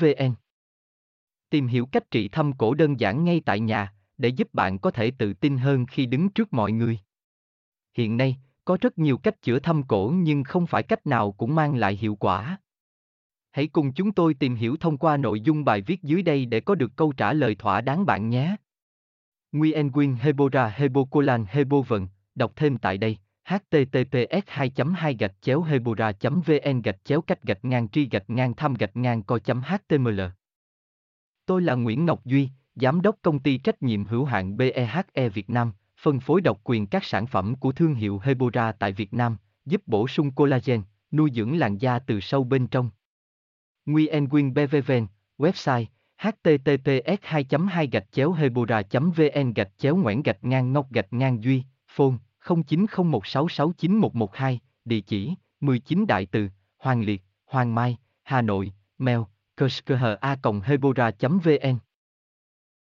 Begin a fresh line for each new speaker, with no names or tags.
vn tìm hiểu cách trị thâm cổ đơn giản ngay tại nhà để giúp bạn có thể tự tin hơn khi đứng trước mọi người. Hiện nay có rất nhiều cách chữa thâm cổ nhưng không phải cách nào cũng mang lại hiệu quả. Hãy cùng chúng tôi tìm hiểu thông qua nội dung bài viết dưới đây để có được câu trả lời thỏa đáng bạn nhé. Nguyen Nguyen Hebora Hebocolan Hebovần, đọc thêm tại đây https 2 2 gạch chéo hebora vn gạch chéo cách gạch ngang tri gạch ngang thăm gạch ngang co html Tôi là Nguyễn Ngọc Duy, Giám đốc công ty trách nhiệm hữu hạn BEHE Việt Nam, phân phối độc quyền các sản phẩm của thương hiệu Hebora tại Việt Nam, giúp bổ sung collagen, nuôi dưỡng làn da từ sâu bên trong. Nguyen Quyên BVVN, website https 2 2 gạch chéo hebora vn gạch chéo ngoãn gạch ngang ngọc gạch ngang duy phone 0901669112 địa chỉ 19 đại từ, hoàng liệt, hoàng mai, hà nội, mail kerskha hebora vn.